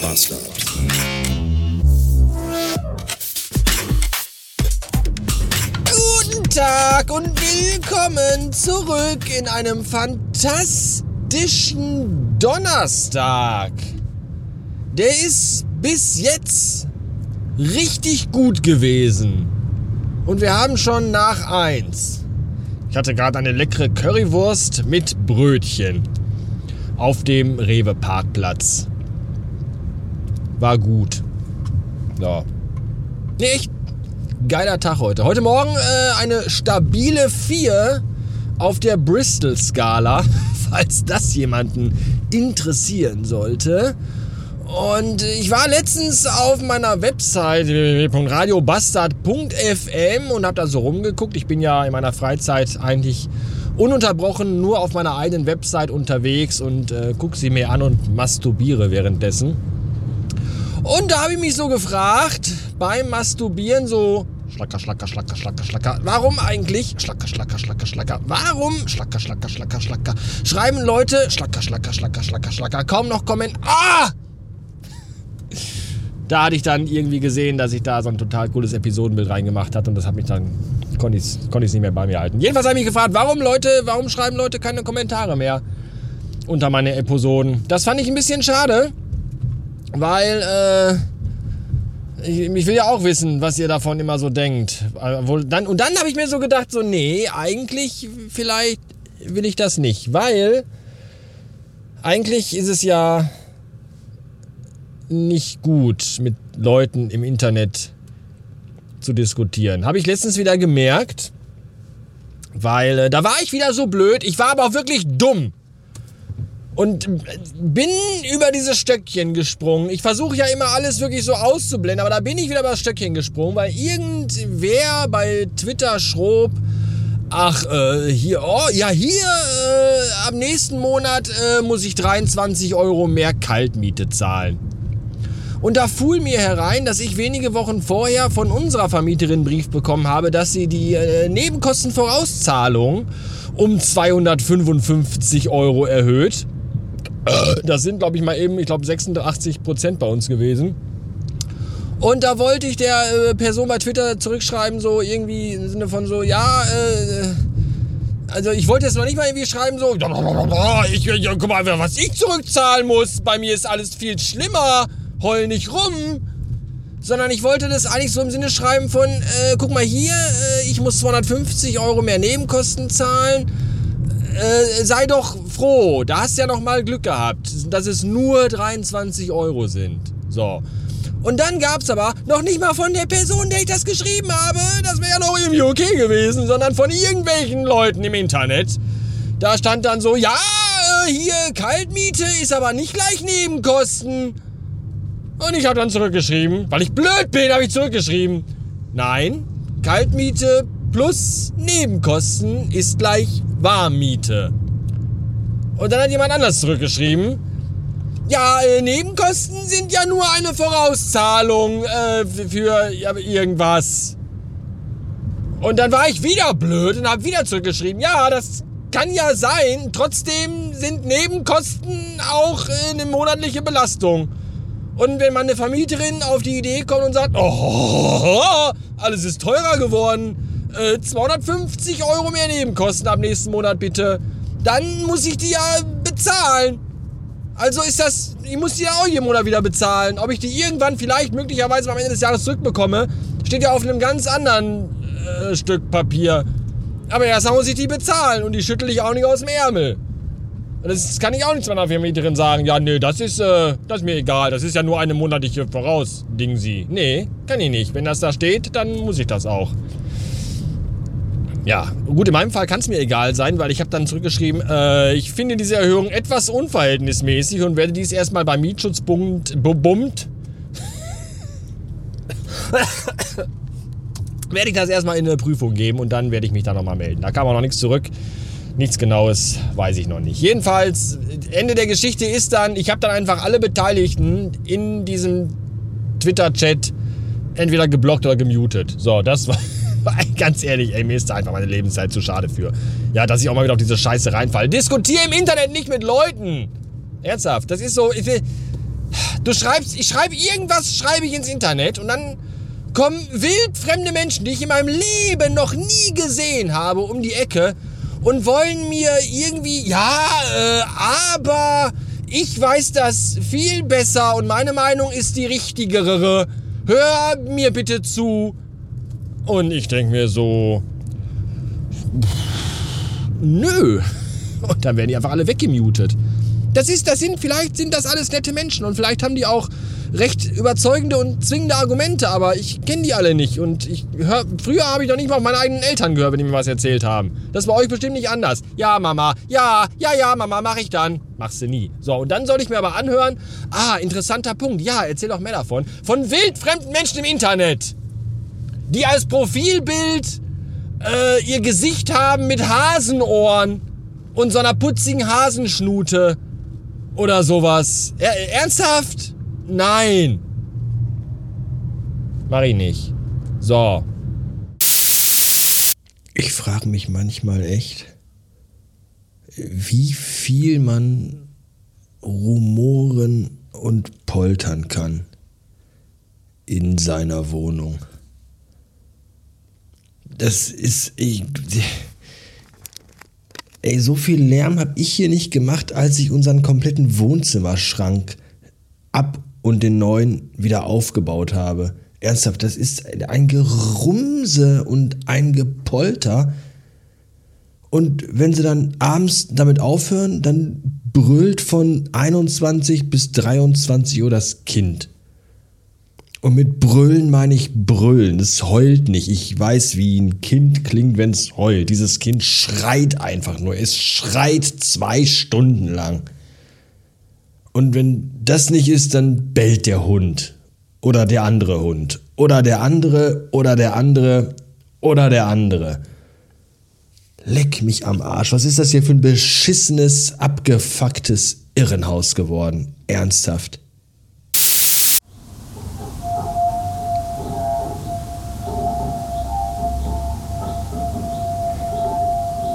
Bastard. Guten Tag und willkommen zurück in einem fantastischen Donnerstag. Der ist bis jetzt richtig gut gewesen. Und wir haben schon nach eins. Ich hatte gerade eine leckere Currywurst mit Brötchen auf dem Rewe Parkplatz. War gut. Ja. Nee, echt geiler Tag heute. Heute Morgen äh, eine stabile 4 auf der Bristol-Skala, falls das jemanden interessieren sollte. Und ich war letztens auf meiner Website www.radiobastard.fm und habe da so rumgeguckt. Ich bin ja in meiner Freizeit eigentlich ununterbrochen nur auf meiner eigenen Website unterwegs und äh, gucke sie mir an und masturbiere währenddessen. Und da habe ich mich so gefragt, beim Masturbieren so, Schlacker, Schlacker, Schlacker, Schlacker, Schlacker. Warum eigentlich? Schlacker, Schlacker, Schlacker, Schlacker. Warum? Schlacker, Schlacker, Schlacker, Schlacker. Schreiben Leute, Schlacker, Schlacker, Schlacker, Schlacker, Schlacker. Kaum noch kommen. Ah! Da hatte ich dann irgendwie gesehen, dass ich da so ein total cooles Episodenbild reingemacht hat und das hat mich dann, konnte ich es konnt nicht mehr bei mir halten. Jedenfalls habe ich mich gefragt, warum Leute, warum schreiben Leute keine Kommentare mehr unter meine Episoden? Das fand ich ein bisschen schade, weil, äh, ich, ich, will ja auch wissen, was ihr davon immer so denkt. Und dann, und dann habe ich mir so gedacht, so, nee, eigentlich vielleicht will ich das nicht, weil eigentlich ist es ja nicht gut, mit Leuten im Internet zu diskutieren. Habe ich letztens wieder gemerkt, weil äh, da war ich wieder so blöd. Ich war aber auch wirklich dumm. Und bin über dieses Stöckchen gesprungen. Ich versuche ja immer alles wirklich so auszublenden, aber da bin ich wieder über das Stöckchen gesprungen, weil irgendwer bei Twitter schrob, ach, äh, hier, oh, ja, hier, äh, am nächsten Monat äh, muss ich 23 Euro mehr Kaltmiete zahlen. Und da fuhl mir herein, dass ich wenige Wochen vorher von unserer Vermieterin Brief bekommen habe, dass sie die äh, Nebenkostenvorauszahlung um 255 Euro erhöht. Das sind, glaube ich, mal eben, ich glaube, 86 Prozent bei uns gewesen. Und da wollte ich der äh, Person bei Twitter zurückschreiben, so irgendwie im Sinne von so, ja, äh, also ich wollte jetzt noch nicht mal irgendwie schreiben, so, ich, ich, guck mal, was ich zurückzahlen muss. Bei mir ist alles viel schlimmer heul nicht rum, sondern ich wollte das eigentlich so im Sinne schreiben von, äh, guck mal hier, äh, ich muss 250 Euro mehr Nebenkosten zahlen, äh, sei doch froh, da hast ja noch mal Glück gehabt, dass es nur 23 Euro sind. So. Und dann gab es aber noch nicht mal von der Person, der ich das geschrieben habe, das wäre ja noch irgendwie okay gewesen, sondern von irgendwelchen Leuten im Internet. Da stand dann so, ja, äh, hier Kaltmiete ist aber nicht gleich Nebenkosten. Und ich habe dann zurückgeschrieben, weil ich blöd bin, habe ich zurückgeschrieben. Nein, Kaltmiete plus Nebenkosten ist gleich Warmmiete. Und dann hat jemand anders zurückgeschrieben. Ja, äh, Nebenkosten sind ja nur eine Vorauszahlung äh, für ja, irgendwas. Und dann war ich wieder blöd und habe wieder zurückgeschrieben. Ja, das kann ja sein. Trotzdem sind Nebenkosten auch äh, eine monatliche Belastung. Und wenn meine Vermieterin auf die Idee kommt und sagt, oh, alles ist teurer geworden, äh, 250 Euro mehr Nebenkosten ab nächsten Monat bitte, dann muss ich die ja bezahlen. Also ist das, ich muss die ja auch jeden Monat wieder bezahlen. Ob ich die irgendwann vielleicht möglicherweise am Ende des Jahres zurückbekomme, steht ja auf einem ganz anderen äh, Stück Papier. Aber erstmal muss ich die bezahlen und die schüttel ich auch nicht aus dem Ärmel. Das kann ich auch nicht meiner Vermieterin sagen. Ja, nee, das ist, äh, das ist mir egal. Das ist ja nur eine monatliche Vorausding sie. Nee, kann ich nicht. Wenn das da steht, dann muss ich das auch. Ja, gut, in meinem Fall kann es mir egal sein, weil ich habe dann zurückgeschrieben, äh, ich finde diese Erhöhung etwas unverhältnismäßig und werde dies erstmal beim Mietschutzbund bummt. werde ich das erstmal in eine Prüfung geben und dann werde ich mich da nochmal melden. Da kam auch noch nichts zurück. Nichts Genaues weiß ich noch nicht. Jedenfalls, Ende der Geschichte ist dann, ich habe dann einfach alle Beteiligten in diesem Twitter-Chat entweder geblockt oder gemutet. So, das war, ganz ehrlich, ey, mir ist da einfach meine Lebenszeit zu schade für. Ja, dass ich auch mal wieder auf diese Scheiße reinfalle. Diskutiere im Internet nicht mit Leuten. Ernsthaft, das ist so, ich Du schreibst, ich schreibe irgendwas, schreibe ich ins Internet und dann kommen wildfremde Menschen, die ich in meinem Leben noch nie gesehen habe, um die Ecke und wollen mir irgendwie, ja, äh, aber ich weiß das viel besser und meine Meinung ist die richtigere. Hör mir bitte zu. Und ich denke mir so, nö. Und dann werden die einfach alle weggemutet. Das ist, das sind, vielleicht sind das alles nette Menschen und vielleicht haben die auch recht überzeugende und zwingende Argumente, aber ich kenne die alle nicht und ich hör, früher habe ich noch nicht mal auf meine eigenen Eltern gehört, wenn die mir was erzählt haben. Das war euch bestimmt nicht anders. Ja, Mama, ja, ja, ja, Mama, mach ich dann. Machst du nie. So, und dann soll ich mir aber anhören, ah, interessanter Punkt, ja, erzähl doch mehr davon, von wildfremden Menschen im Internet, die als Profilbild äh, ihr Gesicht haben mit Hasenohren und so einer putzigen Hasenschnute oder sowas. Er, ernsthaft? Nein. Mach ich nicht. So. Ich frage mich manchmal echt, wie viel man rumoren und poltern kann in seiner Wohnung. Das ist. Ich, ey, so viel Lärm habe ich hier nicht gemacht, als ich unseren kompletten Wohnzimmerschrank ab und den neuen wieder aufgebaut habe. Ernsthaft, das ist ein Gerumse und ein Gepolter. Und wenn sie dann abends damit aufhören, dann brüllt von 21 bis 23 Uhr das Kind. Und mit Brüllen meine ich Brüllen. Es heult nicht. Ich weiß, wie ein Kind klingt, wenn es heult. Dieses Kind schreit einfach nur. Es schreit zwei Stunden lang. Und wenn das nicht ist, dann bellt der Hund. Oder der andere Hund. Oder der andere, oder der andere, oder der andere. Leck mich am Arsch. Was ist das hier für ein beschissenes, abgefucktes Irrenhaus geworden? Ernsthaft.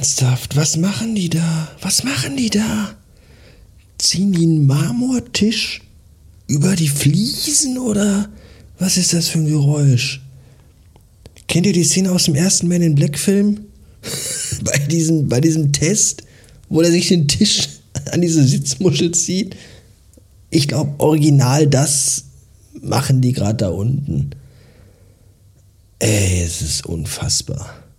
Ernsthaft, was machen die da? Was machen die da? Ziehen die einen Marmortisch über die Fliesen oder was ist das für ein Geräusch? Kennt ihr die Szene aus dem ersten Man in Black Film? bei, diesem, bei diesem Test, wo er sich den Tisch an diese Sitzmuschel zieht? Ich glaube, original das machen die gerade da unten. Ey, es ist unfassbar.